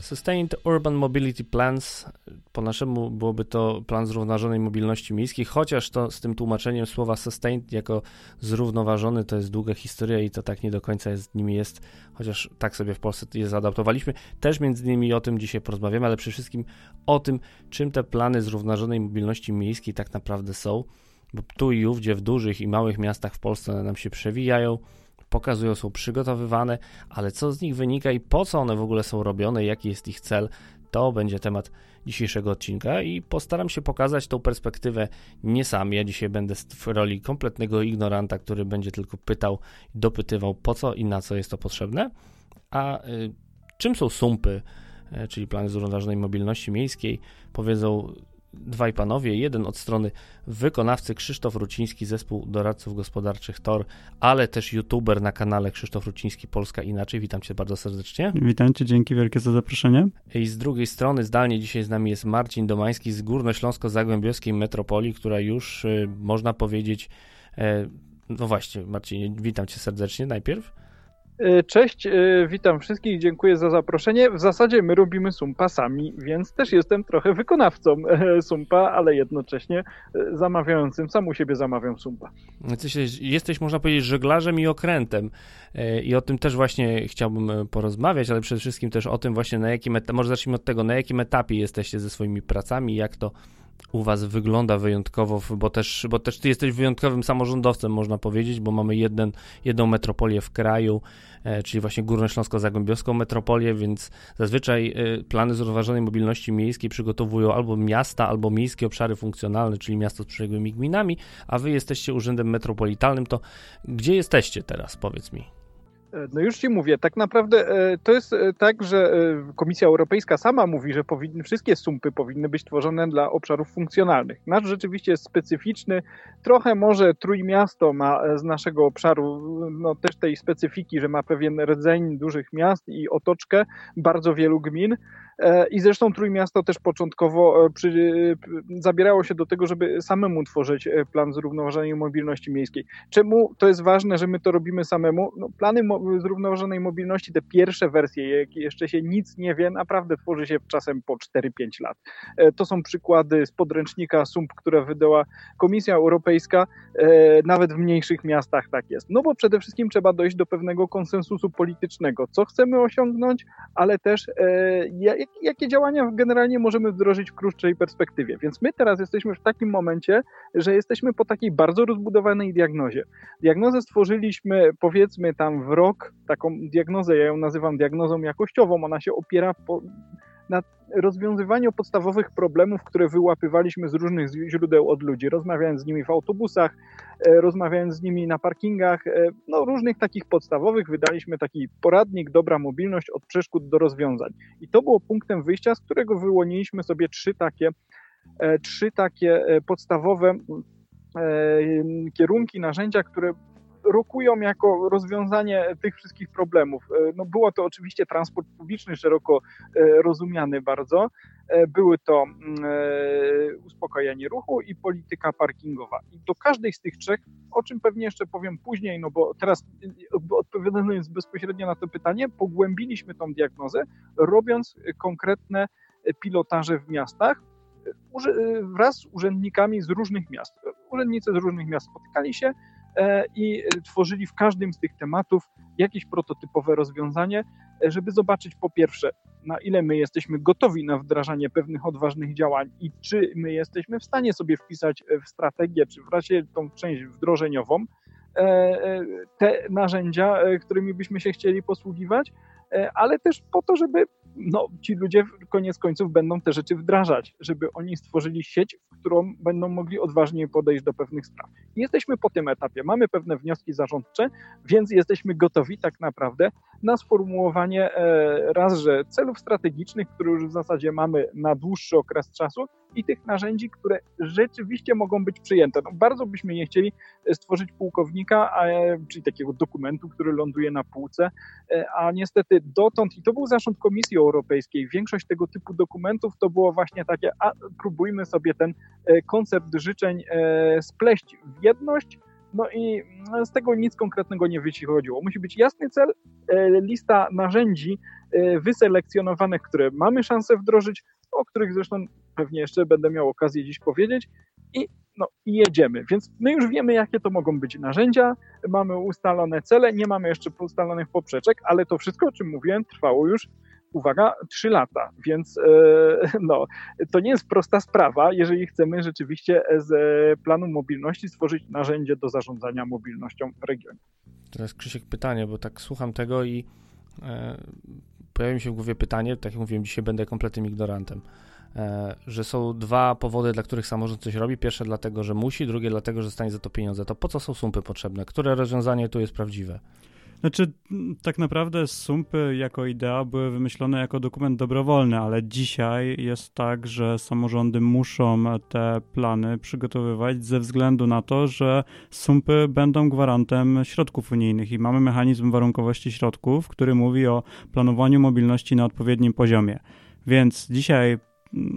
Sustained Urban Mobility Plans, po naszemu byłoby to plan zrównoważonej mobilności miejskiej, chociaż to z tym tłumaczeniem słowa sustained jako zrównoważony to jest długa historia i to tak nie do końca jest, nimi jest, chociaż tak sobie w Polsce je zaadaptowaliśmy. Też między innymi o tym dzisiaj porozmawiamy, ale przede wszystkim o tym, czym te plany zrównoważonej mobilności miejskiej tak naprawdę są, bo tu i ówdzie w dużych i małych miastach w Polsce nam się przewijają, pokazują, są przygotowywane, ale co z nich wynika i po co one w ogóle są robione, jaki jest ich cel, to będzie temat dzisiejszego odcinka i postaram się pokazać tą perspektywę nie sam. Ja dzisiaj będę w roli kompletnego ignoranta, który będzie tylko pytał, dopytywał po co i na co jest to potrzebne. A y, czym są sumpy, y, czyli plany zrównoważonej mobilności miejskiej, powiedzą dwaj panowie, jeden od strony wykonawcy Krzysztof Ruciński, zespół doradców gospodarczych TOR, ale też youtuber na kanale Krzysztof Ruciński Polska Inaczej. Witam cię bardzo serdecznie. Witam cię, dzięki wielkie za zaproszenie. I z drugiej strony zdalnie dzisiaj z nami jest Marcin Domański z Górnośląsko-Zagłębiowskiej Metropolii, która już y, można powiedzieć, e, no właśnie Marcin, witam cię serdecznie najpierw. E, cześć, e, witam wszystkich, dziękuję za zaproszenie. W zasadzie my robimy sumpa sami, więc też jestem trochę wykonawcą e, sumpa, ale jednocześnie zamawiającym, sam u siebie zamawiam sumpa. Jesteś, jesteś można powiedzieć, żeglarzem i okrętem i o tym też właśnie chciałbym porozmawiać, ale przede wszystkim też o tym właśnie na jakim etapie, może zacznijmy od tego, na jakim etapie jesteście ze swoimi pracami, jak to u Was wygląda wyjątkowo, bo też, bo też Ty jesteś wyjątkowym samorządowcem, można powiedzieć, bo mamy jeden, jedną metropolię w kraju, e, czyli właśnie Górnośląsko-Zagłębiowską metropolię, więc zazwyczaj e, plany zrównoważonej mobilności miejskiej przygotowują albo miasta, albo miejskie obszary funkcjonalne, czyli miasto z przyległymi gminami, a Wy jesteście urzędem metropolitalnym, to gdzie jesteście teraz, powiedz mi? No już ci mówię, tak naprawdę e, to jest e, tak, że e, Komisja Europejska sama mówi, że powinny, wszystkie sumpy powinny być tworzone dla obszarów funkcjonalnych. Nasz rzeczywiście jest specyficzny, trochę może Trójmiasto ma z naszego obszaru no, też tej specyfiki, że ma pewien rdzeń dużych miast i otoczkę bardzo wielu gmin, E, I zresztą Trójmiasto też początkowo e, przy, zabierało się do tego, żeby samemu tworzyć e, plan zrównoważonej mobilności miejskiej. Czemu to jest ważne, że my to robimy samemu? No, plany mo zrównoważonej mobilności, te pierwsze wersje, jak jeszcze się nic nie wie, naprawdę tworzy się czasem po 4-5 lat. To są przykłady z podręcznika SUMP, które wydała Komisja Europejska. Nawet w mniejszych miastach tak jest. No bo przede wszystkim trzeba dojść do pewnego konsensusu politycznego, co chcemy osiągnąć, ale też jakie działania generalnie możemy wdrożyć w krótszej perspektywie. Więc my teraz jesteśmy w takim momencie, że jesteśmy po takiej bardzo rozbudowanej diagnozie. Diagnozę stworzyliśmy powiedzmy tam w rok, taką diagnozę, ja ją nazywam diagnozą jakościową, ona się opiera po, na rozwiązywaniu podstawowych problemów, które wyłapywaliśmy z różnych źródeł od ludzi, rozmawiając z nimi w autobusach, e, rozmawiając z nimi na parkingach, e, no różnych takich podstawowych, wydaliśmy taki poradnik Dobra Mobilność od przeszkód do rozwiązań. I to było punktem wyjścia, z którego wyłoniliśmy sobie trzy takie, e, trzy takie podstawowe kierunki, narzędzia, które rokują jako rozwiązanie tych wszystkich problemów. E, no było to oczywiście transport publiczny, szeroko e, rozumiany bardzo. E, były to mm, uspokojenie ruchu i polityka parkingowa. I do każdej z tych trzech, o czym pewnie jeszcze powiem później, no bo teraz odpowiadając bezpośrednio na to pytanie, pogłębiliśmy tą diagnozę, robiąc konkretne pilotaże w miastach, wraz z urzędnikami z różnych miast. Urzędnicy z różnych miast spotykali się, i tworzyli w każdym z tych tematów jakieś prototypowe rozwiązanie, e, żeby zobaczyć po pierwsze, na ile my jesteśmy gotowi na wdrażanie pewnych odważnych działań i czy my jesteśmy w stanie sobie wpisać e, w strategię, czy w razie tą część wdrożeniową te narzędzia, którymi byśmy się chcieli posługiwać, ale też po to, żeby no, ci ludzie koniec końców będą te rzeczy wdrażać, żeby oni stworzyli sieć, w którą będą mogli odważniej podejść do pewnych spraw. Jesteśmy po tym etapie. Mamy pewne wnioski zarządcze, więc jesteśmy gotowi tak naprawdę na sformułowanie e, raz, że celów strategicznych, które już w zasadzie mamy na dłuższy okres czasu, i tych narzędzi, które rzeczywiście mogą być przyjęte. No, bardzo byśmy nie chcieli stworzyć pułkownika, a, czyli takiego dokumentu, który ląduje na półce, a niestety dotąd, i to był zarząd Komisji Europejskiej, większość tego typu dokumentów to było właśnie takie, a próbujmy sobie ten koncept życzeń spleść w jedność, no i z tego nic konkretnego nie wychodziło. Musi być jasny cel, e, lista narzędzi e, wyselekcjonowanych, które mamy szansę wdrożyć, o których zresztą pewnie jeszcze będę miał okazję dziś powiedzieć i, no, jedziemy. Więc my już wiemy, jakie to mogą być narzędzia, mamy ustalone cele, nie mamy jeszcze ustalonych poprzeczek, ale to wszystko, o czym mówiłem, trwało już uwaga, 3 lata, więc e, no, to nie jest prosta sprawa, jeżeli chcemy rzeczywiście z planu mobilności stworzyć narzędzie do zarządzania mobilnością w regionie. Teraz Krzysiek pytanie, bo tak słucham tego i e, pojawia mi się w głowie pytanie, tak jak mówiłem, dzisiaj będę kompletnym ignorantem, e, że są dwa powody, dla których samorząd coś robi. Pierwsze dlatego, że musi, drugie dlatego, że stanie za to pieniądze. To po co są sumpy potrzebne? Które rozwiązanie tu jest prawdziwe? Znaczy, tak naprawdę sumpy jako idea były wymyślone jako dokument dobrowolny, ale dzisiaj jest tak, że samorządy muszą te plany przygotowywać ze względu na to, że sumpy będą gwarantem środków unijnych i mamy mechanizm warunkowości środków, który mówi o planowaniu mobilności na odpowiednim poziomie. Więc dzisiaj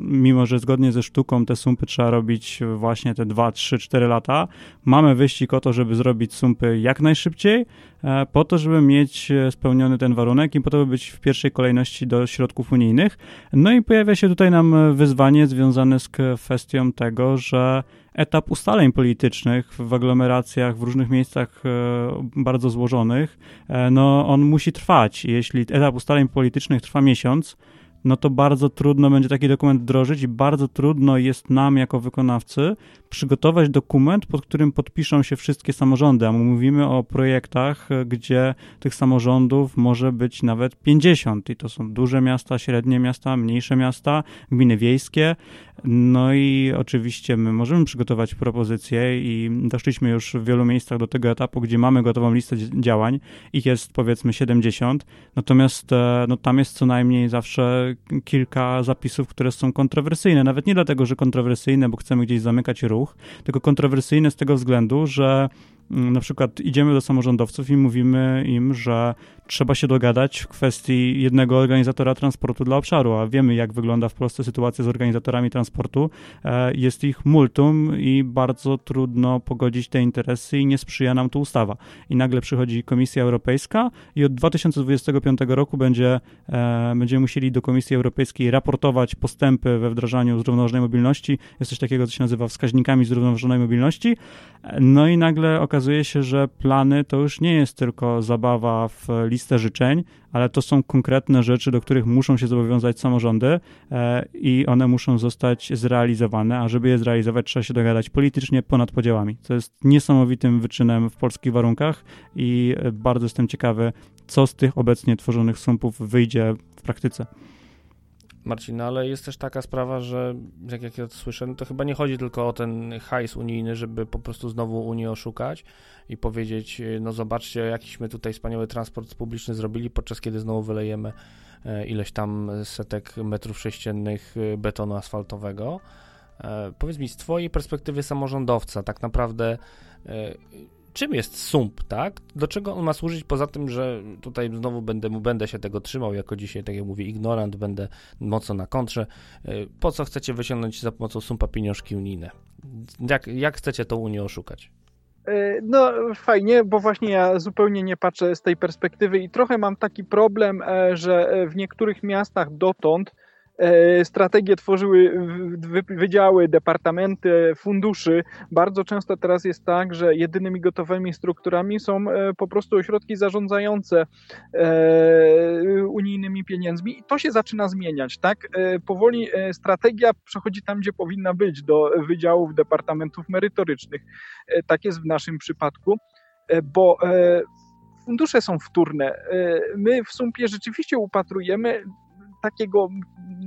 mimo że zgodnie ze sztuką te sumpy trzeba robić właśnie te 2, 3, 4 lata, mamy wyścig o to, żeby zrobić sumpy jak najszybciej, e, po to, żeby mieć e, spełniony ten warunek i po to, by być w pierwszej kolejności do środków unijnych. No i pojawia się tutaj nam wyzwanie związane z kwestią tego, że etap ustaleń politycznych w aglomeracjach, w różnych miejscach e, bardzo złożonych, no on musi trwać. Jeśli etap ustaleń politycznych trwa miesiąc, no to bardzo trudno będzie taki dokument wdrożyć i bardzo trudno jest nam jako wykonawcy przygotować dokument, pod którym podpiszą się wszystkie samorządy, a my mówimy o projektach, gdzie tych samorządów może być nawet 50 i to są duże miasta, średnie miasta, mniejsze miasta, gminy wiejskie, no i oczywiście my możemy przygotować propozycje i doszliśmy już w wielu miejscach do tego etapu, gdzie mamy gotową listę działań, ich jest powiedzmy 70, natomiast e, no, tam jest co najmniej zawsze kilka zapisów, które są kontrowersyjne, nawet nie dlatego, że kontrowersyjne, bo chcemy gdzieś zamykać ruch, tylko kontrowersyjne z tego względu, że na przykład idziemy do samorządowców i mówimy im, że trzeba się dogadać w kwestii jednego organizatora transportu dla obszaru, a wiemy, jak wygląda w Polsce sytuacja z organizatorami transportu. E, jest ich multum i bardzo trudno pogodzić te interesy i nie sprzyja nam tu ustawa. I nagle przychodzi Komisja Europejska i od 2025 roku będzie, e, będziemy musieli do Komisji Europejskiej raportować postępy we wdrażaniu zrównoważonej mobilności. Jest coś takiego, co się nazywa wskaźnikami zrównoważonej mobilności. E, no i nagle okazuje się, że plany to już nie jest tylko zabawa w listę życzeń, ale to są konkretne rzeczy, do których muszą się zobowiązać samorządy e, i one muszą zostać zrealizowane, a żeby je zrealizować, trzeba się dogadać politycznie ponad podziałami. Co jest niesamowitym wyczynem w polskich warunkach i bardzo jestem ciekawy, co z tych obecnie tworzonych sumpów wyjdzie w praktyce. Marcin, no ale jest też taka sprawa, że jak, jak ja to słyszę, no to chyba nie chodzi tylko o ten hajs unijny, żeby po prostu znowu Unię oszukać i powiedzieć, no zobaczcie, jakiśmy tutaj wspaniały transport publiczny zrobili, podczas kiedy znowu wylejemy e, ileś tam setek metrów sześciennych e, betonu asfaltowego. E, powiedz mi, z twojej perspektywy samorządowca, tak naprawdę czym jest sump, tak? Do czego on ma służyć poza tym, że tutaj znowu będę, będę się tego trzymał, jako dzisiaj, tak jak mówię, ignorant, będę mocno na kontrze. Y, po co chcecie wyciągnąć za pomocą sumpa pieniążki unijne? Jak, jak chcecie tą Unię oszukać? Y, no fajnie, bo właśnie ja zupełnie nie patrzę z tej perspektywy i trochę mam taki problem, e, że e, w niektórych miastach dotąd strategie tworzyły wydziały, departamenty, funduszy. Bardzo często teraz jest tak, że jedynymi gotowymi strukturami są e, po prostu ośrodki zarządzające e, unijnymi pieniędzmi i to się zaczyna zmieniać, tak? Powoli strategia przechodzi tam, gdzie powinna być, do wydziałów, departamentów merytorycznych. Tak jest w naszym przypadku, bo fundusze są wtórne. My w Sumpie rzeczywiście upatrujemy takiego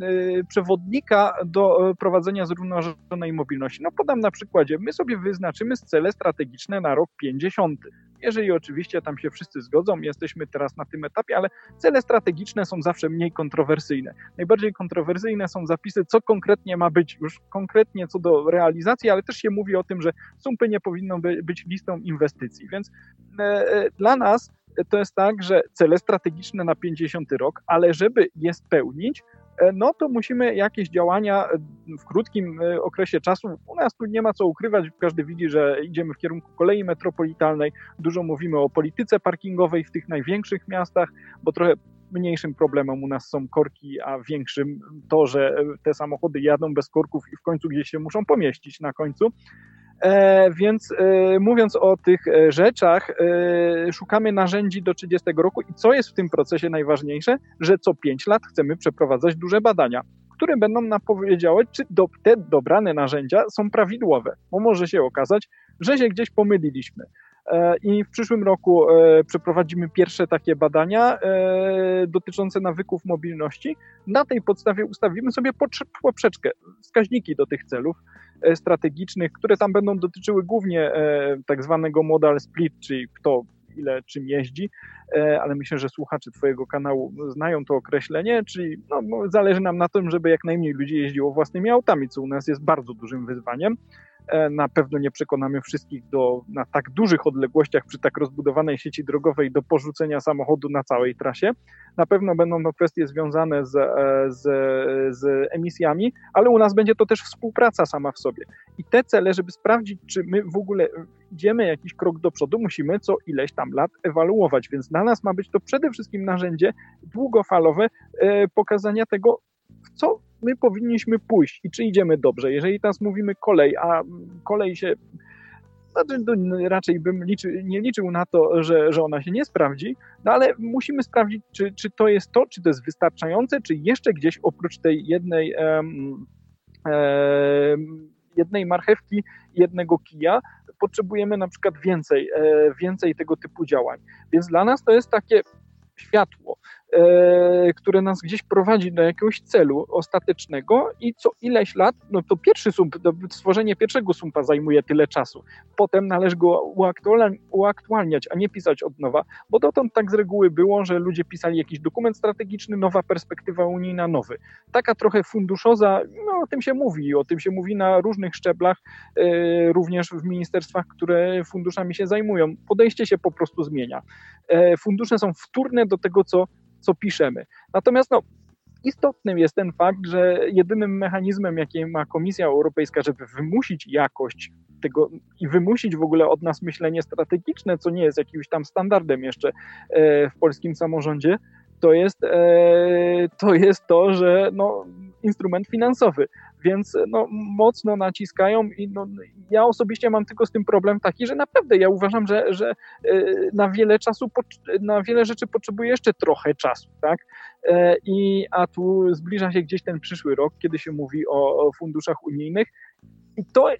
y, przewodnika do prowadzenia zrównoważonej mobilności. No podam na przykładzie, my sobie wyznaczymy cele strategiczne na rok 50. jeżeli oczywiście tam się wszyscy zgodzą, jesteśmy teraz na tym etapie, ale cele strategiczne są zawsze mniej kontrowersyjne. Najbardziej kontrowersyjne są zapisy, co konkretnie ma być, już konkretnie co do realizacji, ale też się mówi o tym, że sumpy nie powinną być listą inwestycji. Więc e, e, dla nas to jest tak, że cele strategiczne na 50 rok, ale żeby je spełnić, E, no to musimy jakieś działania e, w krótkim e, okresie czasu. U nas tu nie ma co ukrywać, każdy widzi, że idziemy w kierunku kolei metropolitalnej. Dużo mówimy o polityce parkingowej w tych największych miastach, bo trochę mniejszym problemem u nas są korki, a większym to, że te samochody jadą bez korków i w końcu gdzieś się muszą pomieścić na końcu. E, więc e, mówiąc o tych e, rzeczach, szukamy narzędzi do 30 roku i co jest w tym procesie najważniejsze, że co 5 lat chcemy przeprowadzać duże badania, które będą nam powiedziały, czy do, te dobrane narzędzia są prawidłowe, bo może się okazać, że się gdzieś pomyliliśmy. I w przyszłym roku przeprowadzimy pierwsze takie badania dotyczące nawyków mobilności. Na tej podstawie ustawimy sobie poprzeczkę, wskaźniki do tych celów E, strategicznych, które tam będą dotyczyły głównie e, tak zwanego modal split, czyli kto ile czym jeździ, e, ale myślę, że słuchacze Twojego kanału znają to określenie, czyli no, zależy nam na tym, żeby jak najmniej ludzi jeździło własnymi autami, co u nas jest bardzo dużym wyzwaniem. E, na pewno nie przekonamy wszystkich do, na tak dużych odległościach przy tak rozbudowanej sieci drogowej do porzucenia samochodu na całej trasie. Na pewno będą to kwestie związane z, e, z, z emisjami, ale u nas będzie to też współpraca sama w sobie. I te cele, żeby sprawdzić, czy my w ogóle idziemy jakiś krok do przodu, musimy co ileś tam lat ewaluować. Więc dla nas ma być to przede wszystkim narzędzie długofalowe e, pokazania tego, w co my powinniśmy pójść i czy idziemy dobrze. Jeżeli teraz mówimy kolej, a kolej się znaczy, raczej bym liczy, nie liczył na to, że, że ona się nie sprawdzi, no ale musimy sprawdzić, czy, czy to jest to, czy to jest wystarczające, czy jeszcze gdzieś oprócz tej jednej, um, um, jednej marchewki, jednego kija, potrzebujemy na przykład więcej, e, więcej tego typu działań. Więc dla nas to jest takie światło, które nas gdzieś prowadzi do jakiegoś celu ostatecznego i co ileś lat, no to pierwszy sump, stworzenie pierwszego sumpa zajmuje tyle czasu. Potem należy go uaktualniać, a nie pisać od nowa, bo dotąd tak z reguły było, że ludzie pisali jakiś dokument strategiczny, nowa perspektywa unijna, nowy. Taka trochę funduszoza, no o tym się mówi, o tym się mówi na różnych szczeblach, e, również w ministerstwach, które funduszami się zajmują. Podejście się po prostu zmienia. E, fundusze są wtórne do tego, co, co piszemy. Natomiast no, istotnym jest ten fakt, że jedynym mechanizmem, jaki ma Komisja Europejska, żeby wymusić jakość tego i wymusić w ogóle od nas myślenie strategiczne, co nie jest jakimś tam standardem jeszcze e, w polskim samorządzie, to jest, e, to, jest to, że no, instrument finansowy, więc no, mocno naciskają i no, ja osobiście mam tylko z tym problem taki, że naprawdę ja uważam, że, że e, na wiele czasu, na wiele rzeczy potrzebuje jeszcze trochę czasu, tak? E, I, a tu zbliża się gdzieś ten przyszły rok, kiedy się mówi o, o funduszach unijnych i to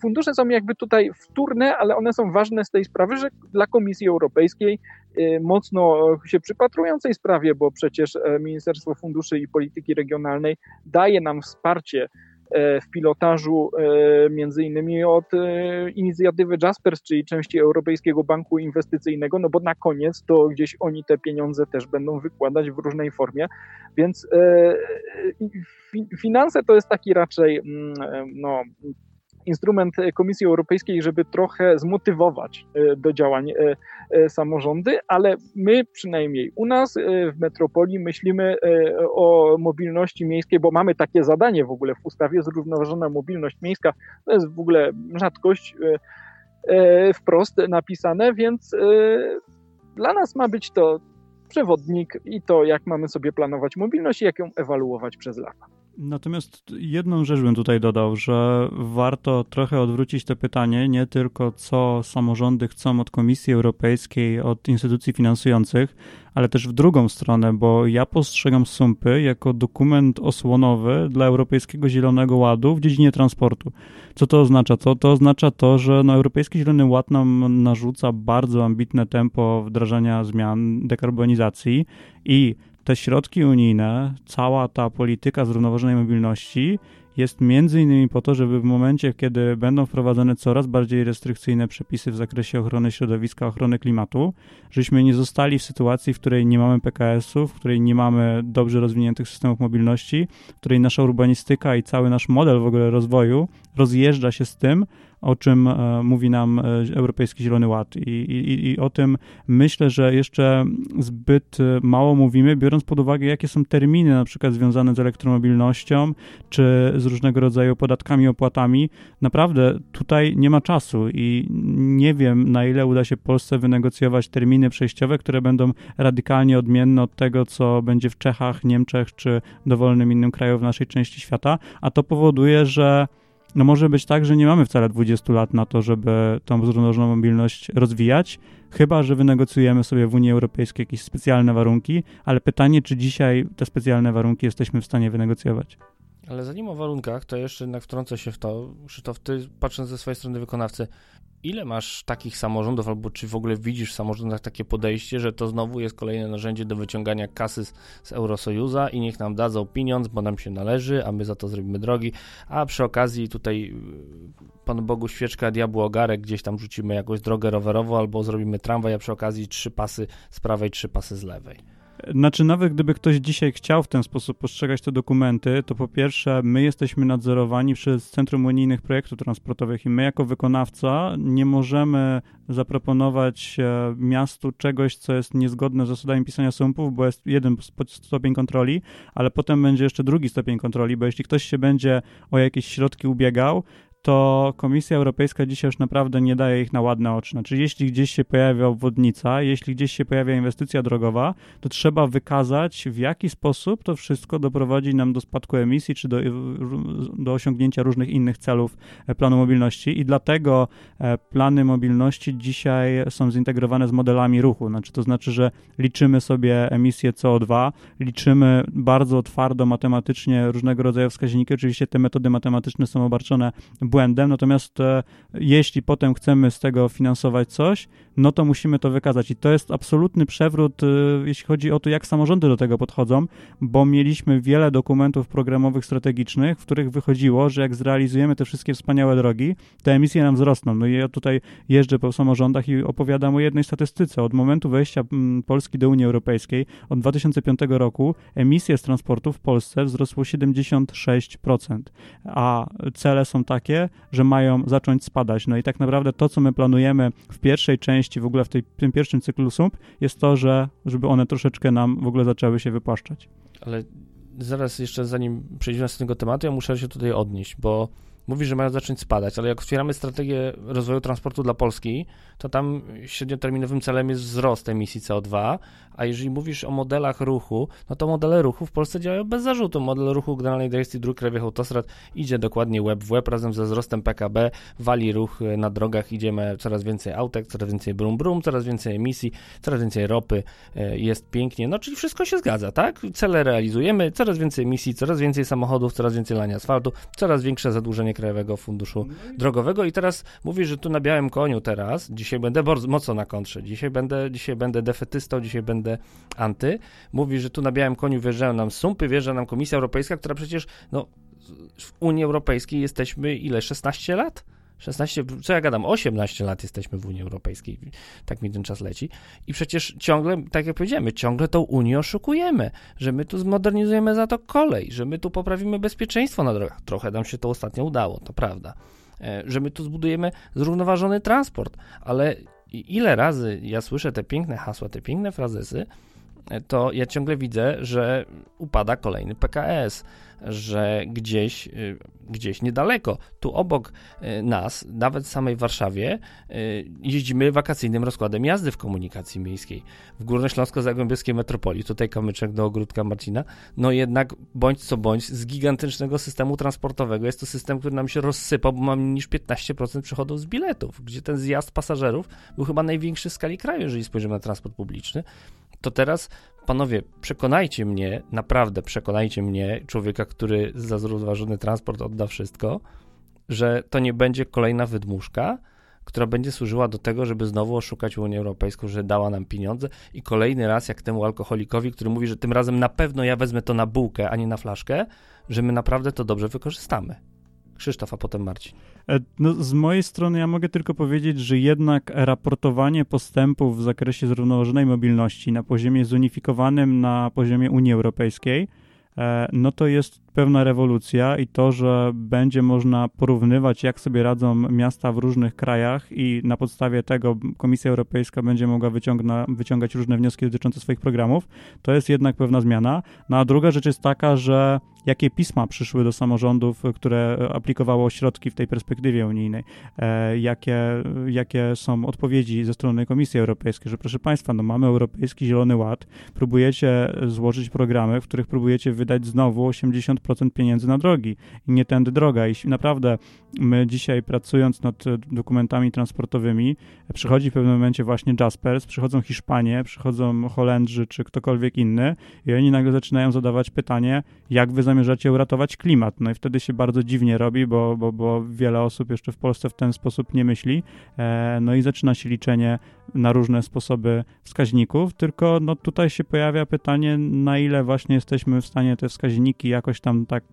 fundusze są jakby tutaj wtórne, ale one są ważne z tej sprawy, że dla Komisji Europejskiej y, mocno się przypatrującej sprawie, bo przecież e, Ministerstwo Funduszy i Polityki Regionalnej daje nam wsparcie w pilotażu e, między innymi od inicjatywy Jaspers, czyli części Europejskiego Banku Inwestycyjnego, no bo na koniec to gdzieś oni te pieniądze też będą wykładać w różnej formie, więc finanse to jest taki raczej mm, no, instrument Komisji Europejskiej, żeby trochę zmotywować e, do działań e, e, samorządy, ale my przynajmniej u nas w metropolii myślimy o mobilności miejskiej, bo mamy takie zadanie w ogóle w ustawie zrównoważona mobilność miejska. To jest w ogóle rzadkość wprost napisane, więc dla nas ma być to przewodnik i to, jak mamy sobie planować mobilność i jak ją ewaluować przez lata. Natomiast jedną rzecz bym tutaj dodał, że warto trochę odwrócić to pytanie, nie tylko co samorządy chcą od Komisji Europejskiej, od instytucji finansujących, ale też w drugą stronę, bo ja postrzegam SUMPy jako dokument osłonowy dla Europejskiego Zielonego Ładu w dziedzinie transportu. Co to oznacza? Co to oznacza to, że no, Europejski Zielony Ład nam narzuca bardzo ambitne tempo wdrażania zmian, dekarbonizacji i te środki unijne, cała ta polityka zrównoważonej mobilności jest między innymi po to, żeby w momencie, kiedy będą wprowadzane coraz bardziej restrykcyjne przepisy w zakresie ochrony środowiska, ochrony klimatu, żebyśmy nie zostali w sytuacji, w której nie mamy PKS-ów, w której nie mamy dobrze rozwiniętych systemów mobilności, w której nasza urbanistyka i cały nasz model w ogóle rozwoju rozjeżdża się z tym, o czym e, mówi nam e, Europejski Zielony Ład. I, i, I, o tym myślę, że jeszcze zbyt e, mało mówimy, biorąc pod uwagę, jakie są terminy, na przykład związane z elektromobilnością, czy z różnego rodzaju podatkami, opłatami. Naprawdę tutaj nie ma czasu i nie wiem, na ile uda się Polsce wynegocjować terminy przejściowe, które będą radykalnie odmienne od tego, co będzie w Czechach, Niemczech czy dowolnym innym kraju w naszej części świata, a to powoduje, że no może być tak, że nie mamy wcale 20 lat na to, żeby tą zrównoważoną mobilność rozwijać, chyba że wynegocjujemy sobie w Unii Europejskiej jakieś specjalne warunki, ale pytanie, czy dzisiaj te specjalne warunki jesteśmy w stanie wynegocjować. Ale zanim o warunkach, to jeszcze jednak wtrącę się w to, Krzysztof, ty patrząc ze swojej strony wykonawcy, ile masz takich samorządów, albo czy w ogóle widzisz w samorządach takie podejście, że to znowu jest kolejne narzędzie do wyciągania kasy z, z Eurosojuza i niech nam dadzą pieniądz, bo nam się należy, a my za to zrobimy drogi, a przy okazji tutaj y, Panu Bogu świeczka, diabłu ogarek, gdzieś tam rzucimy jakąś drogę rowerową albo zrobimy tramwaj, a przy okazji trzy pasy z prawej, trzy pasy z lewej. Znaczy, nawet gdyby ktoś dzisiaj chciał w ten sposób postrzegać te dokumenty, to po pierwsze, my jesteśmy nadzorowani przez Centrum Unijnych Projektów Transportowych i my, jako wykonawca, nie możemy zaproponować e, miastu czegoś, co jest niezgodne z zasadami pisania sumpów, bo jest jeden stopień kontroli, ale potem będzie jeszcze drugi stopień kontroli, bo jeśli ktoś się będzie o jakieś środki ubiegał, to Komisja Europejska dzisiaj już naprawdę nie daje ich na ładne oczy. Znaczy, jeśli gdzieś się pojawia obwodnica, jeśli gdzieś się pojawia inwestycja drogowa, to trzeba wykazać, w jaki sposób to wszystko doprowadzi nam do spadku emisji, czy do, do osiągnięcia różnych innych celów e, planu mobilności. I dlatego e, plany mobilności dzisiaj są zintegrowane z modelami ruchu. Znaczy, to znaczy, że liczymy sobie emisję CO2, liczymy bardzo twardo matematycznie różnego rodzaju wskaźniki. Oczywiście te metody matematyczne są obarczone błędem, natomiast e, jeśli potem chcemy z tego finansować coś, no to musimy to wykazać. I to jest absolutny przewrót, e, jeśli chodzi o to, jak samorządy do tego podchodzą, bo mieliśmy wiele dokumentów programowych, strategicznych, w których wychodziło, że jak zrealizujemy te wszystkie wspaniałe drogi, te emisje nam wzrosną. No i ja tutaj jeżdżę po samorządach i opowiadam o jednej statystyce. Od momentu wejścia mm, Polski do Unii Europejskiej, od 2005 roku, emisje z transportu w Polsce wzrosło 76%, a cele są takie, że mają zacząć spadać. No i tak naprawdę to, co my planujemy w pierwszej części, w ogóle w tej, tym pierwszym cyklu SUMP, jest to, że żeby one troszeczkę nam w ogóle zaczęły się wypłaszczać. Ale zaraz jeszcze zanim przejdziemy z tego tematu, ja muszę się tutaj odnieść, bo mówi, że mają zacząć spadać, ale jak otwieramy strategię rozwoju transportu dla Polski, to tam średnioterminowym celem jest wzrost emisji CO2, a jeżeli mówisz o modelach ruchu, no to modele ruchu w Polsce działają bez zarzutu. Model ruchu Generalnej Dyrekcji Dróg Krajowych Autostrad idzie dokładnie łeb w łeb razem ze wzrostem PKB, wali ruch na drogach, idziemy coraz więcej autek, coraz więcej brum brum, coraz więcej emisji, coraz więcej ropy, e, jest pięknie, no czyli wszystko się zgadza, tak? Cele realizujemy, coraz więcej emisji, coraz więcej samochodów, coraz więcej lania asfaltu, coraz większe zadłużenie Krajowego Funduszu Drogowego i teraz mówisz, że tu na białym koniu teraz, dzisiaj będę bardzo mocno na kontrze, dzisiaj będę, dzisiaj będę defetystą, dzisiaj będę anty. Mówi, że tu na białym koniu wjeżdżają nam sumpy, wjeżdża nam Komisja Europejska, która przecież, no, w Unii Europejskiej jesteśmy ile, 16 lat? 16, co ja gadam, 18 lat jesteśmy w Unii Europejskiej, tak mi ten czas leci. I przecież ciągle, tak jak powiedziałem, ciągle tą Unię oszukujemy, że my tu zmodernizujemy za to kolej, że my tu poprawimy bezpieczeństwo na drogach. Trochę nam się to ostatnio udało, to prawda. E, że my tu zbudujemy zrównoważony transport, ale ile razy ja słyszę te piękne hasła, te piękne frazesy, e, to ja ciągle widzę, że upada kolejny PKS, że gdzieś, y, gdzieś niedaleko, tu obok y, nas, nawet w samej Warszawie, y, jeździmy wakacyjnym rozkładem jazdy w komunikacji miejskiej. W Górnośląsko-Zagłębiowskiej Metropolii, tutaj kamyczek do ogródka Marcina, no jednak bądź co bądź z gigantycznego systemu transportowego jest to system, który nam się rozsypał, bo mam niż 15% przychodów z biletów, gdzie ten zjazd pasażerów był chyba największy w skali kraju, jeżeli spojrzymy na transport publiczny. To teraz panowie, przekonajcie mnie, naprawdę przekonajcie mnie, człowieka, który za zrównoważony transport odda wszystko, że to nie będzie kolejna wydmuszka, która będzie służyła do tego, żeby znowu oszukać Unię Europejską, że dała nam pieniądze i kolejny raz, jak temu alkoholikowi, który mówi, że tym razem na pewno ja wezmę to na bułkę, a nie na flaszkę, że my naprawdę to dobrze wykorzystamy. Krzysztof, a potem Marcin. E, no, z mojej strony ja mogę tylko powiedzieć, że jednak raportowanie postępów w zakresie zrównoważonej mobilności na poziomie zunifikowanym na poziomie Unii Europejskiej, e, no to jest pewna rewolucja i to, że będzie można porównywać, jak sobie radzą miasta w różnych krajach i na podstawie tego Komisja Europejska będzie mogła wyciągna, wyciągać różne wnioski dotyczące swoich programów, to jest jednak pewna zmiana. No a druga rzecz jest taka, że jakie pisma przyszły do samorządów, które aplikowało środki w tej perspektywie unijnej, e, jakie, jakie są odpowiedzi ze strony Komisji Europejskiej, że proszę Państwa, no mamy Europejski Zielony Ład, próbujecie złożyć programy, w których próbujecie wydać znowu 80% pieniędzy na drogi i nie tędy droga. I naprawdę my dzisiaj pracując nad dokumentami transportowymi, przychodzi w pewnym momencie właśnie Jaspers, przychodzą Hiszpanie, przychodzą Holendrzy czy ktokolwiek inny i oni nagle zaczynają zadawać pytanie, jak wy zamierzacie uratować klimat. No i wtedy się bardzo dziwnie robi, bo, bo, bo wiele osób jeszcze w Polsce w ten sposób nie myśli. E, no i zaczyna się liczenie na różne sposoby wskaźników, tylko no tutaj się pojawia pytanie, na ile właśnie jesteśmy w stanie te wskaźniki jakoś tam tak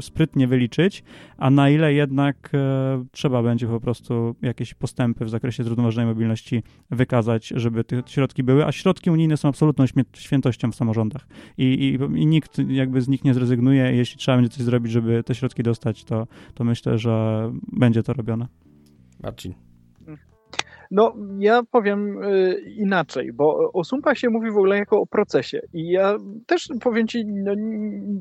sprytnie wyliczyć, a na ile jednak e, trzeba będzie po prostu jakieś postępy w zakresie zrównoważonej mobilności wykazać, żeby te środki były, a środki unijne są absolutną świętością w samorządach i, i, i nikt jakby z nich nie zrezygnuje. Jeśli trzeba będzie coś zrobić, żeby te środki dostać, to, to myślę, że będzie to robione. Marcin. No, ja powiem y, inaczej, bo o sumpach się mówi w ogóle jako o procesie. I ja też powiem ci, no,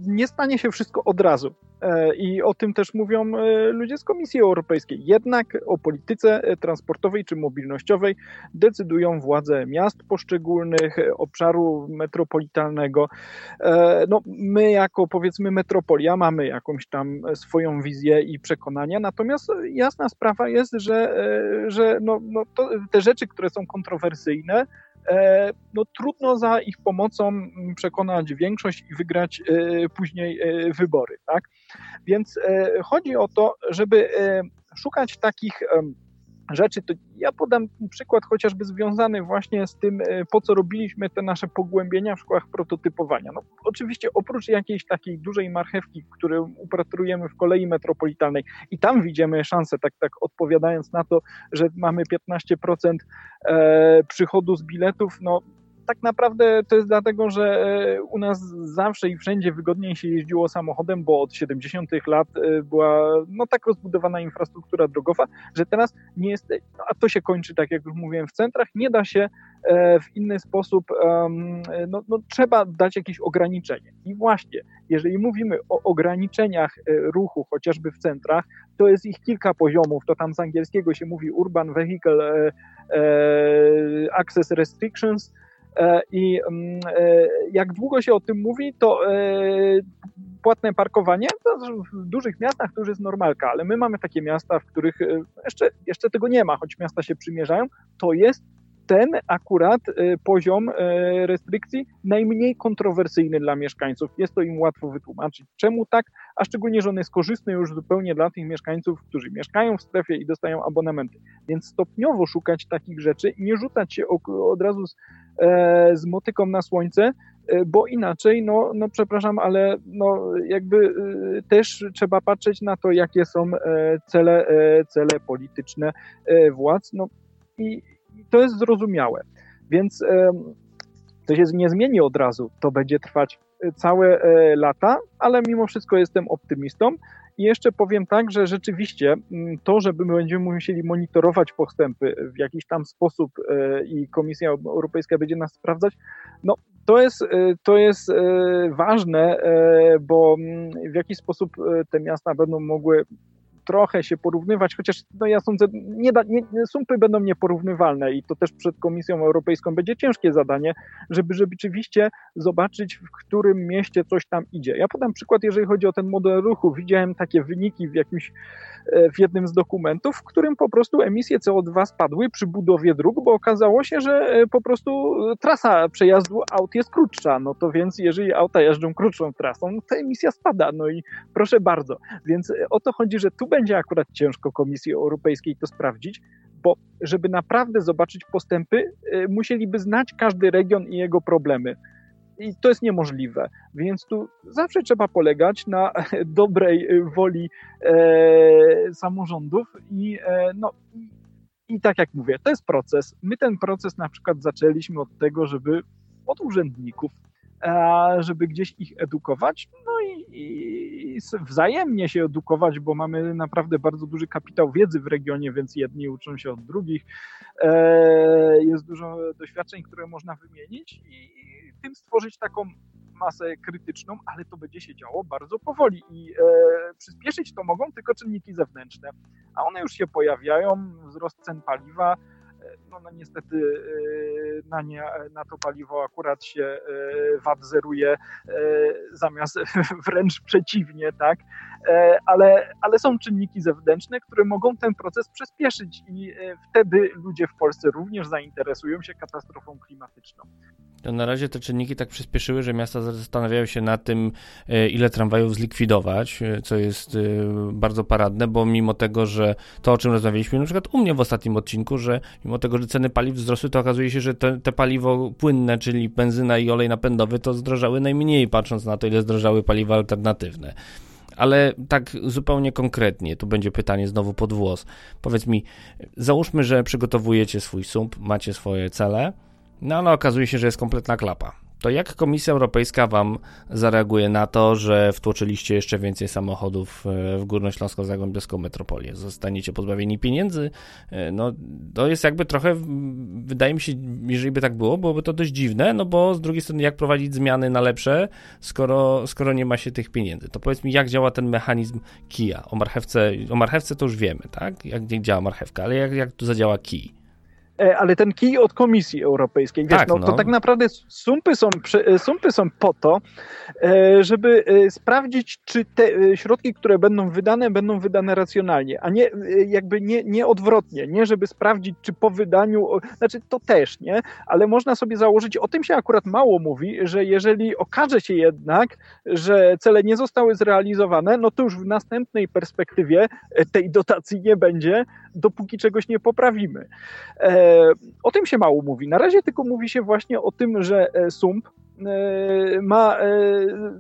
nie stanie się wszystko od razu. E, I o tym też mówią e, ludzie z Komisji Europejskiej. Jednak o polityce e, transportowej czy mobilnościowej decydują władze miast poszczególnych, obszaru metropolitalnego. No, my, jako powiedzmy metropolia, mamy jakąś tam swoją wizję i przekonania, natomiast jasna sprawa jest, że, że no, no to, te rzeczy, które są kontrowersyjne, E, no trudno za ich pomocą przekonać większość i wygrać e, później e, wybory, tak? Więc chodzi o to, żeby szukać takich rzeczy, to ja podam przykład chociażby związany właśnie z tym, e, po co robiliśmy te nasze pogłębienia w szkołach prototypowania. No, oczywiście oprócz jakiejś takiej dużej marchewki, którą upratrujemy w kolei metropolitalnej i tam widzimy szansę, tak, tak odpowiadając na to, że mamy 15% e, przychodu z biletów, no tak naprawdę to jest dlatego, że e, u nas zawsze i wszędzie wygodniej się jeździło samochodem, bo od 70. lat e, była no, tak rozbudowana infrastruktura drogowa, że teraz nie jest, no, a to się kończy, tak jak już mówiłem, w centrach, nie da się e, w inny sposób, no, no, trzeba dać jakieś ograniczenie. I właśnie, jeżeli mówimy o ograniczeniach ruchu, chociażby w centrach, to jest ich kilka poziomów, to tam z angielskiego się mówi Urban Vehicle Access Restrictions, I mm, e, jak długo się o tym mówi, to e, płatne parkowanie w dużych miastach to już jest normalka, ale my mamy takie miasta, w których jeszcze, jeszcze tego nie ma, choć miasta się przymierzają, to jest ten akurat poziom restrykcji najmniej kontrowersyjny dla mieszkańców. Jest to im łatwo wytłumaczyć, czemu tak, a szczególnie, że on jest korzystny już zupełnie dla tych mieszkańców, którzy mieszkają w strefie i dostają abonamenty. Więc stopniowo szukać takich rzeczy i nie rzucać się od razu z E, z motyką na słońce, e, bo inaczej, no, no przepraszam, ale no jakby e, też trzeba patrzeć na to, jakie są cele, cele polityczne władz, no i to jest zrozumiałe. Więc to się nie zmieni od razu, to będzie trwać całe lata, ale mimo wszystko jestem optymistą i jeszcze powiem tak, że rzeczywiście mm, to, że my będziemy musieli monitorować postępy w jakiś tam sposób e, i Komisja Europejska będzie nas sprawdzać, no to jest, e, to jest e, ważne, bo mm, w jakiś sposób te miasta będą mogły trochę się porównywać, chociaż no ja sądzę, nie da, nie, sumpy będą nieporównywalne i to też przed Komisją Europejską będzie ciężkie zadanie, żeby rzeczywiście zobaczyć, w którym mieście coś tam idzie. Ja podam przykład, jeżeli chodzi o ten model ruchu. Widziałem takie wyniki w jakimś E, w jednym z dokumentów, w którym po prostu emisje CO2 spadły przy budowie dróg, bo okazało się, że e, po prostu trasa przejazdu aut jest krótsza. No to więc jeżeli auta jeżdżą krótszą trasą, to emisja spada. No i proszę bardzo. Więc e, o to chodzi, że tu będzie akurat ciężko Komisji Europejskiej to sprawdzić, bo żeby naprawdę zobaczyć postępy, y, musieliby znać każdy region i jego problemy. I to jest niemożliwe. Więc tu zawsze trzeba polegać na dobrej woli e, samorządów i, e, no, i tak jak mówię, to jest proces. My ten proces na przykład zaczęliśmy od tego, żeby od urzędników, żeby gdzieś ich edukować, no i, i, wzajemnie się edukować, bo mamy naprawdę bardzo duży kapitał wiedzy w regionie, więc jedni uczą się od drugich. E, jest dużo doświadczeń, które można wymienić i tym stworzyć taką masę krytyczną, ale to będzie się działo bardzo powoli i e, przyspieszyć to mogą tylko czynniki zewnętrzne, a one już się pojawiają, wzrost cen paliwa, no, no niestety y, na, nie, na to paliwo akurat się y, VAT zeruje y, zamiast wręcz przeciwnie, tak? E, ale, ale są czynniki zewnętrzne, które mogą ten proces przyspieszyć i wtedy ludzie w Polsce również zainteresują się katastrofą klimatyczną. To na razie te czynniki tak przyspieszyły, że miasta zastanawiają się na tym, ile tramwajów zlikwidować, co jest bardzo paradne, bo mimo tego, że to, o czym rozmawialiśmy na przykład u mnie w ostatnim odcinku, że mimo tego, że ceny paliw wzrosły, to okazuje się, że te, te paliwo płynne, czyli benzyna i olej napędowy, to zdrożały najmniej, patrząc na to, ile zdrożały paliwa alternatywne. Ale tak zupełnie konkretnie, tu będzie pytanie znowu pod włos. Powiedz mi, załóżmy, że przygotowujecie swój sump, macie swoje cele, no ale okazuje się, że jest kompletna klapa to jak Komisja Europejska Wam zareaguje na to, że wtłoczyliście jeszcze więcej samochodów e, w Górnośląską Zagłębiowską metropolię? Zostaniecie pozbawieni pieniędzy? E, no, to jest jakby trochę, wydaje mi się, jeżeli by tak było, byłoby to dość dziwne, no bo z drugiej strony jak prowadzić zmiany na lepsze, skoro, skoro nie ma się tych pieniędzy? To powiedz mi, jak działa ten mechanizm kija? O marchewce, o marchewce to już wiemy, tak? Jak działa marchewka, ale jak, jak tu zadziała kij? E, ale ten kij od Komisji Europejskiej. Wiesz, tak, no, no. To tak naprawdę sumpy są, e, sumpy są po to, e, żeby sprawdzić, czy te środki, które będą wydane, będą wydane racjonalnie, a nie jakby nie, nie odwrotnie, nie żeby sprawdzić, czy po wydaniu, znaczy to też, nie, ale można sobie założyć, o tym się akurat mało mówi, że jeżeli okaże się jednak, że cele nie zostały zrealizowane, no to już w następnej perspektywie tej dotacji nie będzie, dopóki czegoś nie poprawimy. E, o tym się mało mówi. Na razie tylko mówi się właśnie o tym, że e, SUMP e, ma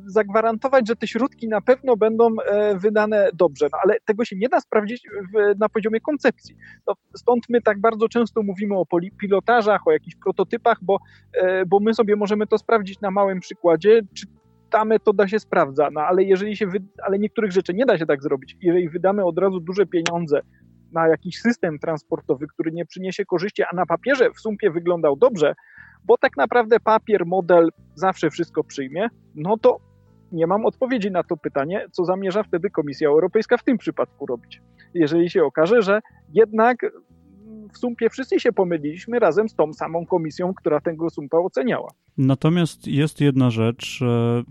zagwarantować, że te środki na pewno będą wydane dobrze, no ale tego się nie da sprawdzić w, na poziomie koncepcji. No, stąd my tak bardzo często mówimy o pilotażach, o jakichś prototypach, bo, bo my sobie możemy to sprawdzić na małym przykładzie, czy ta metoda się sprawdza, no ale jeżeli się, wy... ale niektórych rzeczy nie da się tak zrobić. Jeżeli wydamy od razu duże pieniądze na jakiś system transportowy, który nie przyniesie korzyści, a na papierze w sumpie wyglądał dobrze, bo tak naprawdę papier, model zawsze wszystko przyjmie, no to nie mam odpowiedzi na to pytanie, co zamierza wtedy Komisja Europejska w tym przypadku robić. Jeżeli się okaże, że jednak w sumpie wszyscy się pomyliliśmy razem z tą samą komisją, która tego sumpa oceniała. Natomiast jest jedna rzecz,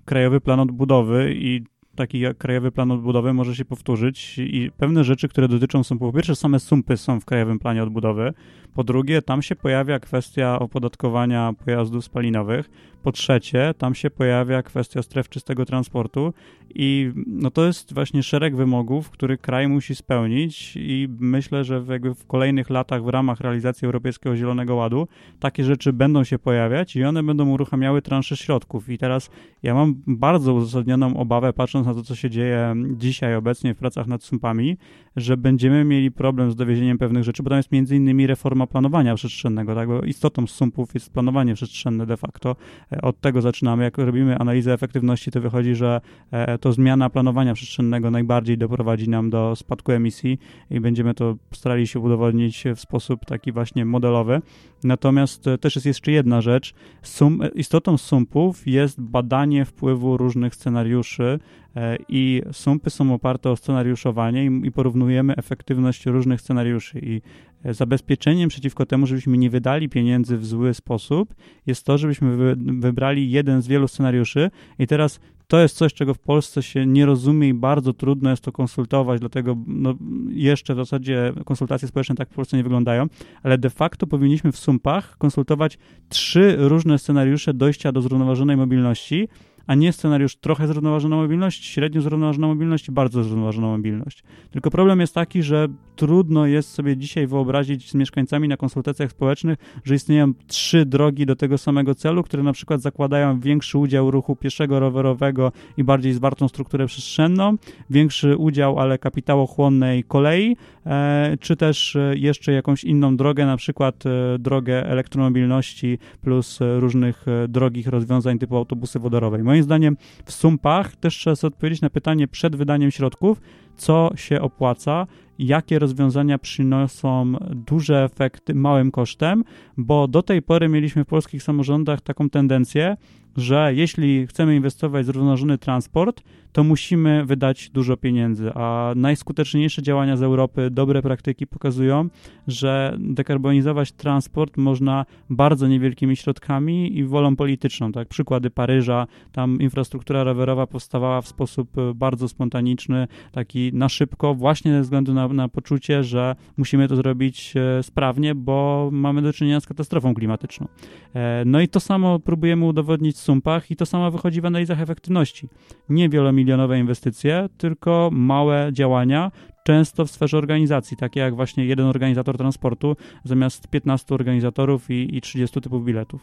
Krajowy Plan Odbudowy i taki krajowy plan odbudowy może się powtórzyć i pewne rzeczy, które dotyczą są po pierwsze same sumpy są w krajowym planie odbudowy, po drugie tam się pojawia kwestia opodatkowania pojazdów spalinowych, po trzecie tam się pojawia kwestia stref czystego transportu i no to jest właśnie szereg wymogów, który kraj musi spełnić i myślę, że w, jakby w kolejnych latach w ramach realizacji Europejskiego Zielonego Ładu takie rzeczy będą się pojawiać i one będą uruchamiały transze środków i teraz ja mam bardzo uzasadnioną obawę patrząc na to, co się dzieje dzisiaj obecnie w pracach nad sumpami, że będziemy mieli problem z dowiezieniem pewnych rzeczy, bo tam jest między innymi reforma planowania przestrzennego, tak? bo istotą sumpów jest planowanie przestrzenne de facto. E, od tego zaczynamy. Jak robimy analizę efektywności, to wychodzi, że e, to zmiana planowania przestrzennego najbardziej doprowadzi nam do spadku emisji i będziemy to starali się udowodnić w sposób taki właśnie modelowy. Natomiast e, też jest jeszcze jedna rzecz. Sum, istotą sumpów jest badanie wpływu różnych scenariuszy E, i sumpy są oparte o scenariuszowanie i, i porównujemy efektywność różnych scenariuszy i e, zabezpieczeniem przeciwko temu, żebyśmy nie wydali pieniędzy w zły sposób, jest to, żebyśmy wy, wybrali jeden z wielu scenariuszy. I teraz to jest coś, czego w Polsce się nie rozumie i bardzo trudno jest to konsultować, dlatego no, jeszcze w zasadzie konsultacje społeczne tak w Polsce nie wyglądają, ale de facto powinniśmy w sumpach konsultować trzy różne scenariusze dojścia do zrównoważonej mobilności, a nie scenariusz trochę zrównoważona mobilność, średnio zrównoważona mobilność i bardzo zrównoważona mobilność. Tylko problem jest taki, że trudno jest sobie dzisiaj wyobrazić z mieszkańcami na konsultacjach społecznych, że istnieją trzy drogi do tego samego celu, które na przykład zakładają większy udział ruchu pieszego, rowerowego i bardziej zwartą strukturę przestrzenną, większy udział, ale kapitałochłonnej kolei, e, czy też e, jeszcze jakąś inną drogę, na przykład e, drogę elektromobilności plus różnych drogich rozwiązań typu autobusy wodorowe. Moim zdaniem w sumpach też trzeba sobie odpowiedzieć na pytanie przed wydaniem środków, co się opłaca, jakie rozwiązania przynoszą duże efekty małym kosztem, bo do tej pory mieliśmy w polskich samorządach taką tendencję, że jeśli chcemy inwestować w zrównoważony transport, to musimy wydać dużo pieniędzy, a najskuteczniejsze działania z Europy, dobre praktyki pokazują, że dekarbonizować transport można bardzo niewielkimi środkami i wolą polityczną. Tak, przykłady Paryża, tam infrastruktura rowerowa powstawała w sposób bardzo spontaniczny, taki na szybko, właśnie ze względu na, na poczucie, że musimy to zrobić e, sprawnie, bo mamy do czynienia z katastrofą klimatyczną. E, no i to samo próbujemy udowodnić sumpach i to samo wychodzi w analizach efektywności. Nie wielomilionowe inwestycje, tylko małe działania, często w sferze organizacji, takie jak właśnie jeden organizator transportu zamiast 15 organizatorów i, i 30 typów biletów.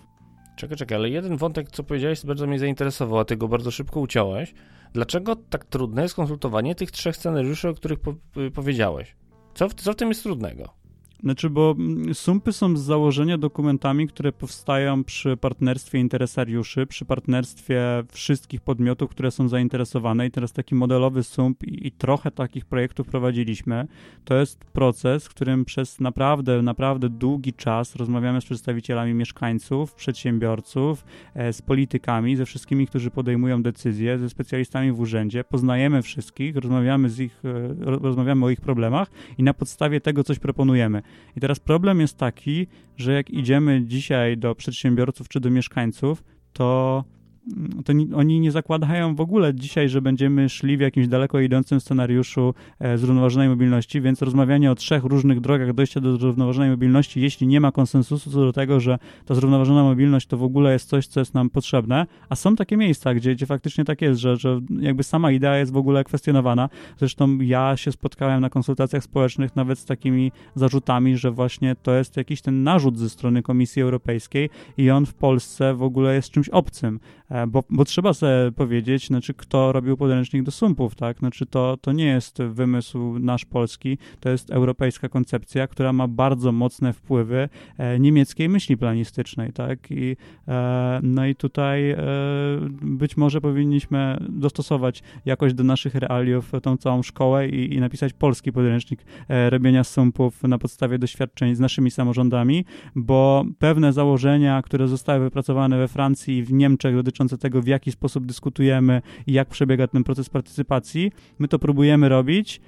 Czekaj, czekaj, ale jeden wątek, co powiedziałeś, bardzo mnie zainteresował, a ty go bardzo szybko uciąłeś. Dlaczego tak trudne jest konsultowanie tych trzech scenariuszy, o których po powiedziałeś? Co w, co w tym jest trudnego? Znaczy, bo mm, sumpy są z założenia dokumentami, które powstają przy partnerstwie interesariuszy, przy partnerstwie wszystkich podmiotów, które są zainteresowane i teraz taki modelowy sump i, i trochę takich projektów prowadziliśmy. To jest proces, w którym przez naprawdę, naprawdę długi czas rozmawiamy z przedstawicielami mieszkańców, przedsiębiorców, e, z politykami, ze wszystkimi, którzy podejmują decyzje, ze specjalistami w urzędzie, poznajemy wszystkich, rozmawiamy z ich, e, rozmawiamy o ich problemach i na podstawie tego coś proponujemy. I teraz problem jest taki, że jak idziemy dzisiaj do przedsiębiorców czy do mieszkańców, to to oni nie zakładają w ogóle dzisiaj, że będziemy szli w jakimś daleko idącym scenariuszu e, zrównoważonej mobilności, więc rozmawianie o trzech różnych drogach dojścia do zrównoważonej mobilności, jeśli nie ma konsensusu co do tego, że ta zrównoważona mobilność to w ogóle jest coś, co jest nam potrzebne, a są takie miejsca, gdzie, gdzie faktycznie tak jest, że, że jakby sama idea jest w ogóle kwestionowana. Zresztą ja się spotkałem na konsultacjach społecznych nawet z takimi zarzutami, że właśnie to jest jakiś ten narzut ze strony Komisji Europejskiej i on w Polsce w ogóle jest czymś obcym. E, bo, bo trzeba sobie powiedzieć, znaczy, kto robił podręcznik do sumpów, tak? Znaczy, to, to nie jest wymysł nasz polski, to jest europejska koncepcja, która ma bardzo mocne wpływy e, niemieckiej myśli planistycznej, tak? I, e, no i tutaj być może powinniśmy dostosować jakoś do naszych realiów tą całą szkołę i, i napisać polski podręcznik robienia sumpów na podstawie doświadczeń z naszymi samorządami, bo pewne założenia, które zostały wypracowane we Francji i w Niemczech dotyczące dotyczące tego, w jaki sposób dyskutujemy i jak przebiega ten proces partycypacji. My to próbujemy robić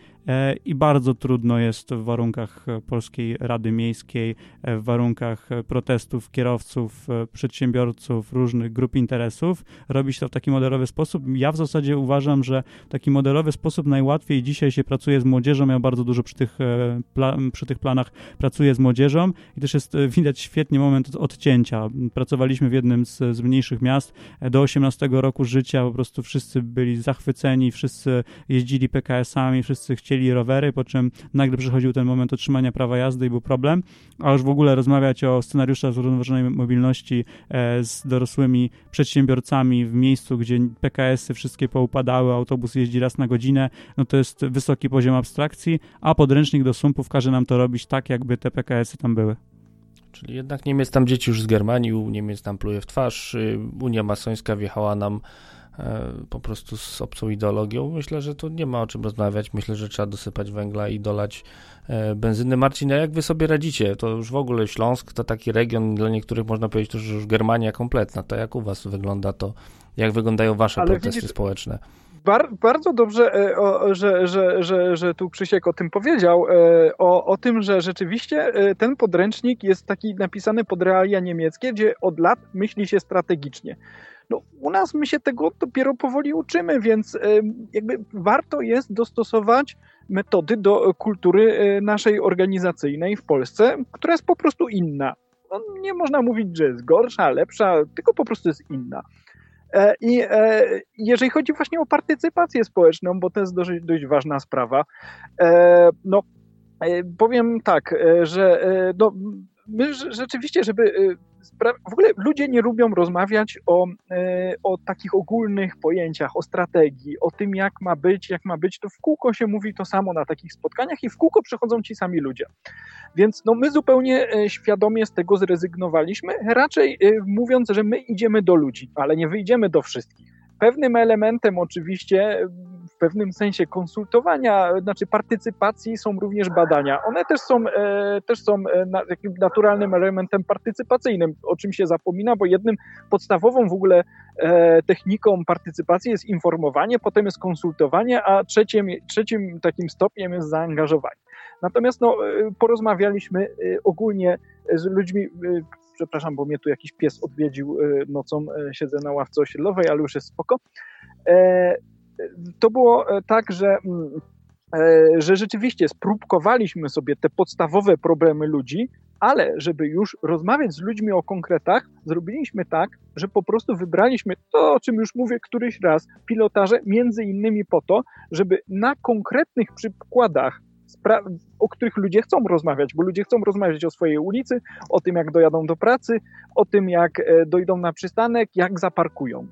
i bardzo trudno jest w warunkach Polskiej Rady Miejskiej, e, w warunkach protestów kierowców, e, przedsiębiorców, różnych grup interesów robić to w taki modelowy sposób. Ja w zasadzie uważam, że taki modelowy sposób najłatwiej dzisiaj się pracuje z młodzieżą. Ja bardzo dużo przy tych, przy tych planach pracuję z młodzieżą i też jest widać świetnie moment odcięcia. Pracowaliśmy w jednym z, z mniejszych miast. Do 18 roku życia po prostu wszyscy byli zachwyceni, wszyscy jeździli PKS-ami, wszyscy chcieli chcieli rowery, po czym nagle przychodził ten moment otrzymania prawa jazdy i był problem, a już w ogóle rozmawiać o scenariuszach zrównoważonej mobilności e, z dorosłymi przedsiębiorcami w miejscu, gdzie PKS-y wszystkie poupadały, autobus jeździ raz na godzinę, no to jest wysoki poziom abstrakcji, a podręcznik do sumpów każe nam to robić tak, jakby te PKS-y tam były. Czyli jednak Niemiec tam dzieci już zgermanił, Niemiec tam pluje w twarz, y, Unia Masońska wjechała nam po prostu z obcą ideologią. Myślę, że tu nie ma o czym rozmawiać. Myślę, że trzeba dosypać węgla i dolać e, benzyny. Marcin, a jak wy sobie radzicie? To już w ogóle Śląsk to taki region, dla niektórych można powiedzieć, że już Germania kompletna. To jak u was wygląda to? Jak wyglądają wasze Ale protesty widzisz, społeczne? Bar, bardzo dobrze, e, o, że, że, że, że tu Krzysiek o tym powiedział, o, o tym, że rzeczywiście ten podręcznik jest taki napisany pod realia niemieckie, gdzie od lat myśli się strategicznie. No, u nas my się tego dopiero powoli uczymy, więc jakby warto jest dostosować metody do kultury e, naszej organizacyjnej w Polsce, która jest po prostu inna. No, nie można mówić, że jest gorsza, lepsza, tylko po prostu jest inna. I jeżeli chodzi właśnie o partycypację społeczną, bo to jest dość, dość ważna sprawa, no powiem tak, że no, my rzeczywiście, żeby w ogóle ludzie nie lubią rozmawiać o, e, o takich ogólnych pojęciach, o strategii, o tym, jak ma być, jak ma być. To w kółko się mówi to samo na takich spotkaniach i w kółko przychodzą ci sami ludzie. Więc no, my zupełnie e, świadomie z tego zrezygnowaliśmy, raczej e, mówiąc, że my idziemy do ludzi, ale nie wyjdziemy do wszystkich. Pewnym elementem oczywiście w pewnym sensie konsultowania, znaczy partycypacji są również badania. One też są, e, też są e, takim naturalnym elementem partycypacyjnym, o czym się zapomina, bo jednym podstawową w ogóle e, techniką partycypacji jest informowanie, potem jest konsultowanie, a trzecim, trzecim takim stopniem jest zaangażowanie. Natomiast no, porozmawialiśmy ogólnie z ludźmi, przepraszam, bo mnie tu jakiś pies odwiedził nocą, siedzę na ławce osiedlowej, ale już jest spoko to było e, tak, że, mm, e, że rzeczywiście spróbkowaliśmy sobie te podstawowe problemy ludzi, ale żeby już rozmawiać z ludźmi o konkretach, zrobiliśmy tak, że po prostu wybraliśmy to, o czym już mówię któryś raz, pilotaże, między innymi po to, żeby na konkretnych przykładach o których ludzie chcą rozmawiać, bo ludzie chcą rozmawiać o swojej ulicy, o tym, jak dojadą do pracy, o tym, jak e, dojdą na przystanek, jak zaparkują.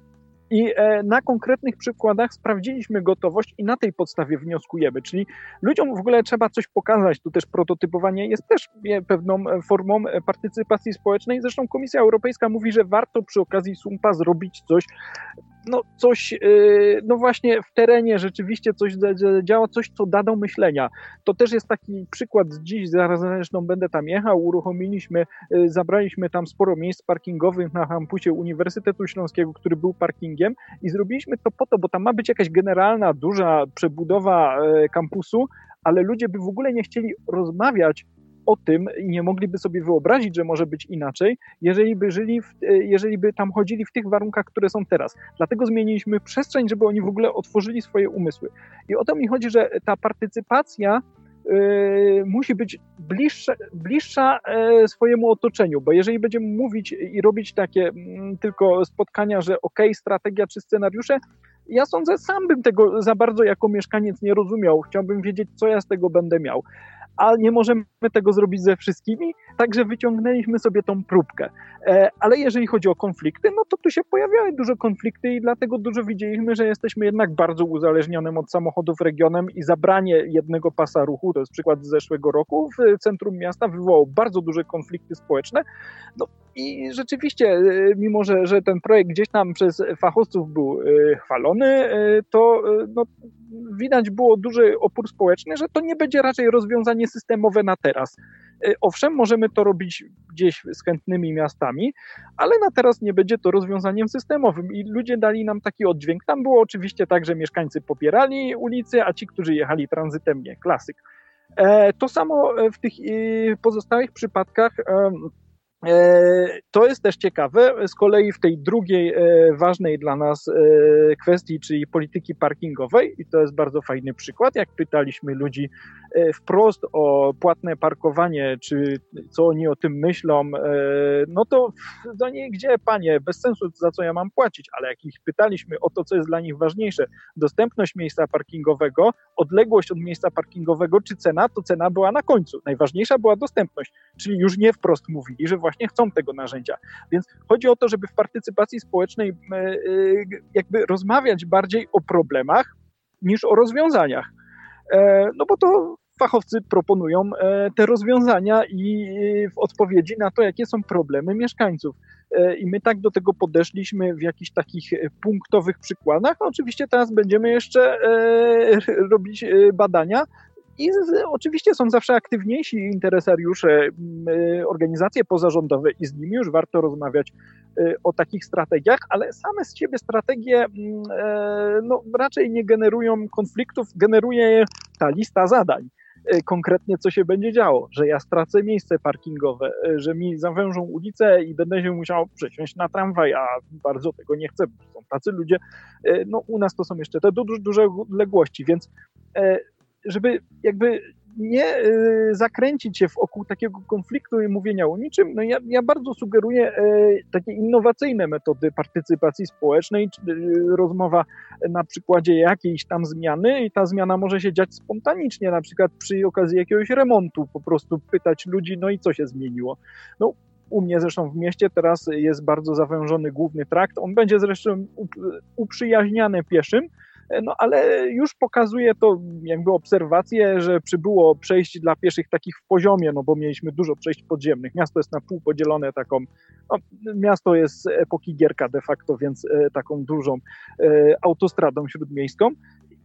I e, na konkretnych przykładach sprawdziliśmy gotowość i na tej podstawie wnioskujemy. Czyli ludziom w ogóle trzeba coś pokazać. Tu też prototypowanie jest też pewną e, formą e, partycypacji społecznej. Zresztą Komisja Europejska mówi, że warto przy okazji SUMPA zrobić coś no coś, y, no właśnie w terenie rzeczywiście coś działa, coś, co da do myślenia. To też jest taki przykład dziś, zaraz zresztą będę tam jechał, uruchomiliśmy, y, zabraliśmy tam sporo miejsc parkingowych na kampusie Uniwersytetu Śląskiego, który był parkingiem i zrobiliśmy to po to, bo tam ma być jakaś generalna, duża przebudowa y, kampusu, ale ludzie by w ogóle nie chcieli rozmawiać o tym i nie mogliby sobie wyobrazić, że może być inaczej, jeżeli by żyli, w, e, jeżeli by tam chodzili w tych warunkach, które są teraz. Dlatego zmieniliśmy przestrzeń, żeby oni w ogóle otworzyli swoje umysły. I o to mi chodzi, że ta partycypacja Yy, musi być bliższa, bliższa yy, swojemu otoczeniu, bo jeżeli będziemy mówić i robić takie yy, tylko spotkania, że ok, strategia czy scenariusze, ja sądzę, sam bym tego za bardzo jako mieszkaniec nie rozumiał. Chciałbym wiedzieć, co ja z tego będę miał a nie możemy tego zrobić ze wszystkimi, także wyciągnęliśmy sobie tą próbkę. E, ale jeżeli chodzi o konflikty, no to tu się pojawiały dużo konflikty i dlatego dużo widzieliśmy, że jesteśmy jednak bardzo uzależnionym od samochodów regionem i zabranie jednego pasa ruchu, to jest przykład z zeszłego roku, w centrum miasta wywołało bardzo duże konflikty społeczne. No i rzeczywiście, e, mimo że, że ten projekt gdzieś tam przez fachowców był e, chwalony, to no, widać było duży opór społeczny, że to nie będzie raczej rozwiązanie systemowe na teraz. E, owszem, możemy to robić gdzieś z chętnymi miastami, ale na teraz nie będzie to rozwiązaniem systemowym i ludzie dali nam taki oddźwięk. Tam było oczywiście tak, że mieszkańcy popierali ulicy, a ci, którzy jechali tranzytem, nie. Klasyk. E, to samo w tych pozostałych przypadkach E, to jest też ciekawe. Z kolei w tej drugiej e, ważnej dla nas e, kwestii, czyli polityki parkingowej, i to jest bardzo fajny przykład, jak pytaliśmy ludzi wprost o płatne parkowanie, czy co oni o tym myślą, no to do niej gdzie, panie, bez sensu za co ja mam płacić, ale jak ich pytaliśmy o to, co jest dla nich ważniejsze, dostępność miejsca parkingowego, odległość od miejsca parkingowego, czy cena, to cena była na końcu. Najważniejsza była dostępność, czyli już nie wprost mówili, że właśnie właśnie chcą tego narzędzia. Więc chodzi o to, żeby w partycypacji społecznej e, e, jakby rozmawiać bardziej o problemach niż o rozwiązaniach. E, no bo to fachowcy proponują te rozwiązania i w odpowiedzi na to, jakie są problemy mieszkańców. I my tak do tego podeszliśmy w jakichś takich punktowych przykładach. No oczywiście teraz będziemy jeszcze robić badania, i z, oczywiście są zawsze aktywniejsi interesariusze, mm, y, organizacje pozarządowe i z nimi już warto rozmawiać y, o takich strategiach, ale same z siebie strategie mm, e, no, raczej nie generują konfliktów, generuje je ta lista zadań y, konkretnie co się będzie działo, że ja stracę miejsce parkingowe, że mi zawężą ulicę i będę się musiał przesiąść na tramwaj, a bardzo tego nie chcę, bo są tacy ludzie. No u nas to są jeszcze te duże, duże odległości, więc e, żeby jakby nie zakręcić się wokół takiego konfliktu i mówienia o niczym, no ja, ja bardzo sugeruję takie innowacyjne metody partycypacji społecznej, rozmowa na przykładzie jakiejś tam zmiany i ta zmiana może się dziać spontanicznie, na przykład przy okazji jakiegoś remontu, po prostu pytać ludzi, no i co się zmieniło. No, u mnie zresztą w mieście teraz jest bardzo zawężony główny trakt. On będzie zresztą uprzyjaźniany pieszym, no ale już pokazuje to jakby obserwację, że przybyło przejść dla pieszych takich w poziomie, no bo mieliśmy dużo przejść podziemnych. Miasto jest na pół podzielone taką, no, miasto jest epoki Gierka de facto, więc e, taką dużą e, autostradą śródmiejską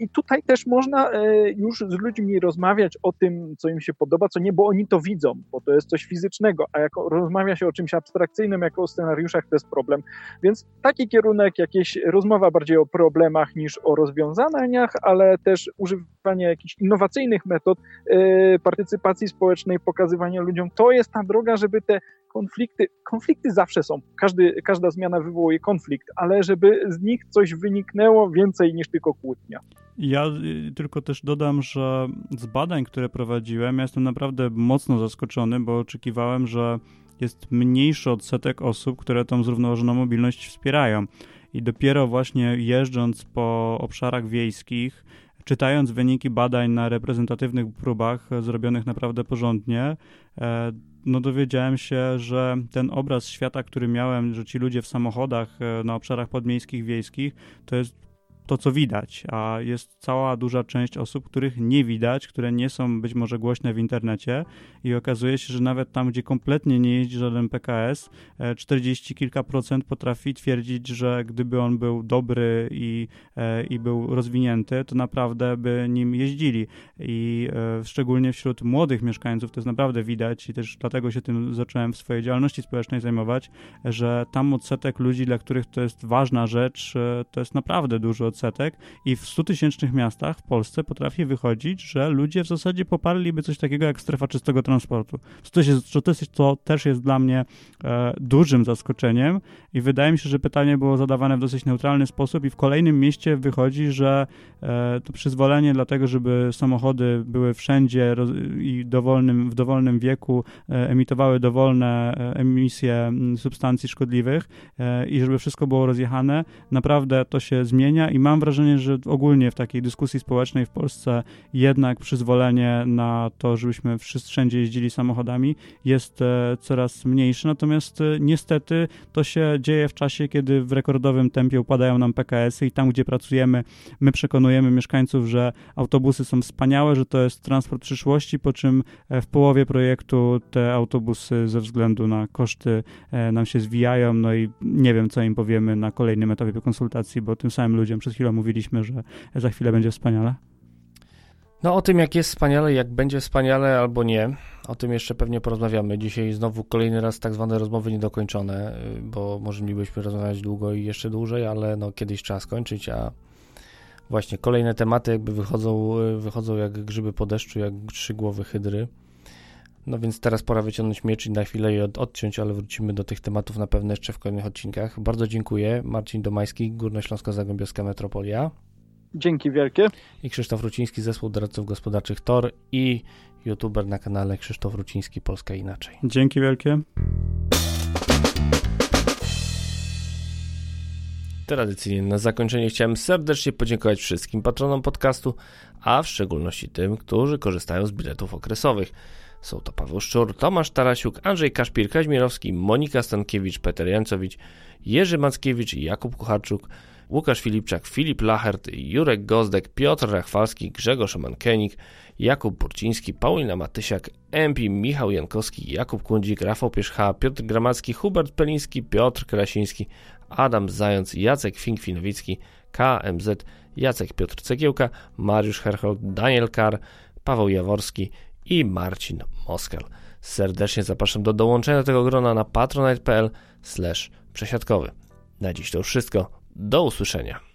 i tutaj też można e, już z ludźmi rozmawiać o tym, co im się podoba, co nie, bo oni to widzą, bo to jest coś fizycznego, a jak rozmawia się o czymś abstrakcyjnym, jako o scenariuszach, to jest problem. Więc taki kierunek, jakieś rozmowa bardziej o problemach niż o rozwiązaniach, ale też używanie jakichś innowacyjnych metod e, partycypacji społecznej, pokazywania ludziom, to jest ta droga, żeby te konflikty, konflikty zawsze są, Każdy, każda zmiana wywołuje konflikt, ale żeby z nich coś wyniknęło więcej niż tylko kłótnia. Ja y, tylko też dodam, że z badań, które prowadziłem, ja jestem naprawdę mocno zaskoczony, bo oczekiwałem, że jest mniejszy odsetek osób, które tą zrównoważoną mobilność wspierają. I dopiero właśnie jeżdżąc po obszarach wiejskich, czytając wyniki badań na reprezentatywnych próbach zrobionych naprawdę porządnie, e, no dowiedziałem się, że ten obraz świata, który miałem, że ci ludzie w samochodach e, na obszarach podmiejskich, wiejskich, to jest to, co widać, a jest cała duża część osób, których nie widać, które nie są być może głośne w internecie i okazuje się, że nawet tam, gdzie kompletnie nie jeździ żaden PKS, 40 e, kilka procent potrafi twierdzić, że gdyby on był dobry i, e, i był rozwinięty, to naprawdę by nim jeździli. I e, szczególnie wśród młodych mieszkańców to jest naprawdę widać i też dlatego się tym zacząłem w swojej działalności społecznej zajmować, że tam odsetek ludzi, dla których to jest ważna rzecz, to jest naprawdę odsetek odsetek i w 100 tysięcznych miastach w Polsce potrafi wychodzić, że ludzie w zasadzie poparliby coś takiego jak strefa czystego transportu. To, jest, to, to też jest dla mnie e, dużym zaskoczeniem i wydaje mi się, że pytanie było zadawane w dosyć neutralny sposób i w kolejnym mieście wychodzi, że e, to przyzwolenie dlatego, żeby samochody były wszędzie roz, i dowolnym, w dowolnym wieku e, emitowały dowolne e, emisje substancji szkodliwych e, i żeby wszystko było rozjechane, naprawdę to się zmienia i mam wrażenie, że ogólnie w takiej dyskusji społecznej w Polsce jednak przyzwolenie na to, żebyśmy wszędzie jeździli samochodami jest e, coraz mniejsze, natomiast e, niestety to się dzieje w czasie, kiedy w rekordowym tempie upadają nam PKS-y i tam, gdzie pracujemy, my przekonujemy mieszkańców, że autobusy są wspaniałe, że to jest transport przyszłości, po czym e, w połowie projektu te autobusy ze względu na koszty nam się zwijają, no i nie wiem, co im powiemy na kolejnym etapie konsultacji, bo tym samym ludziom chwilę mówiliśmy, że za chwilę będzie wspaniale? No o tym, jak jest wspaniale, jak będzie wspaniale albo nie, o tym jeszcze pewnie porozmawiamy. Dzisiaj znowu kolejny raz tak zwane rozmowy niedokończone, bo może rozmawiać długo i jeszcze dłużej, ale no kiedyś trzeba skończyć, a właśnie kolejne tematy jakby wychodzą, wychodzą jak grzyby po deszczu, jak trzy głowy hydry. No więc teraz pora wyciągnąć miecz i na chwilę je odciąć, ale wrócimy do tych tematów na pewno jeszcze w kolejnych odcinkach. Bardzo dziękuję. Marcin Domański, Górnośląsko-Zagłębiowska Metropolia. Dzięki wielkie. I Krzysztof Ruciński, Zespół Doradców Gospodarczych TOR i youtuber na kanale Krzysztof Ruciński Polska Inaczej. Dzięki wielkie. Tradycyjnie na zakończenie chciałem serdecznie podziękować wszystkim patronom podcastu, a w szczególności tym, którzy korzystają z biletów okresowych. Są to Paweł Szczur, Tomasz Tarasiuk, Andrzej Kaszpir, Kaźmirowski, Monika Stankiewicz, Peter Jancowicz, Jerzy Mackiewicz, Jakub Kucharczuk, Łukasz Filipczak, Filip Lachert, Jurek Gozdek, Piotr Rachwalski, Grzegorz Mankenik, Jakub Burciński, Paulina Matysiak, MP, Michał Jankowski, Jakub Kundzik, Rafał Pierzcha, Piotr Gramacki, Hubert Peliński, Piotr Krasiński, Adam Zając, Jacek Fink-Finowicki, KMZ, Jacek Piotr Cegiełka, Mariusz Herhold, Daniel Kar, Paweł Jaworski, i Marcin Moskel. Serdecznie zapraszam do dołączenia do tego grona na patronite.pl przesiadkowy. Na dziś to już wszystko. Do usłyszenia.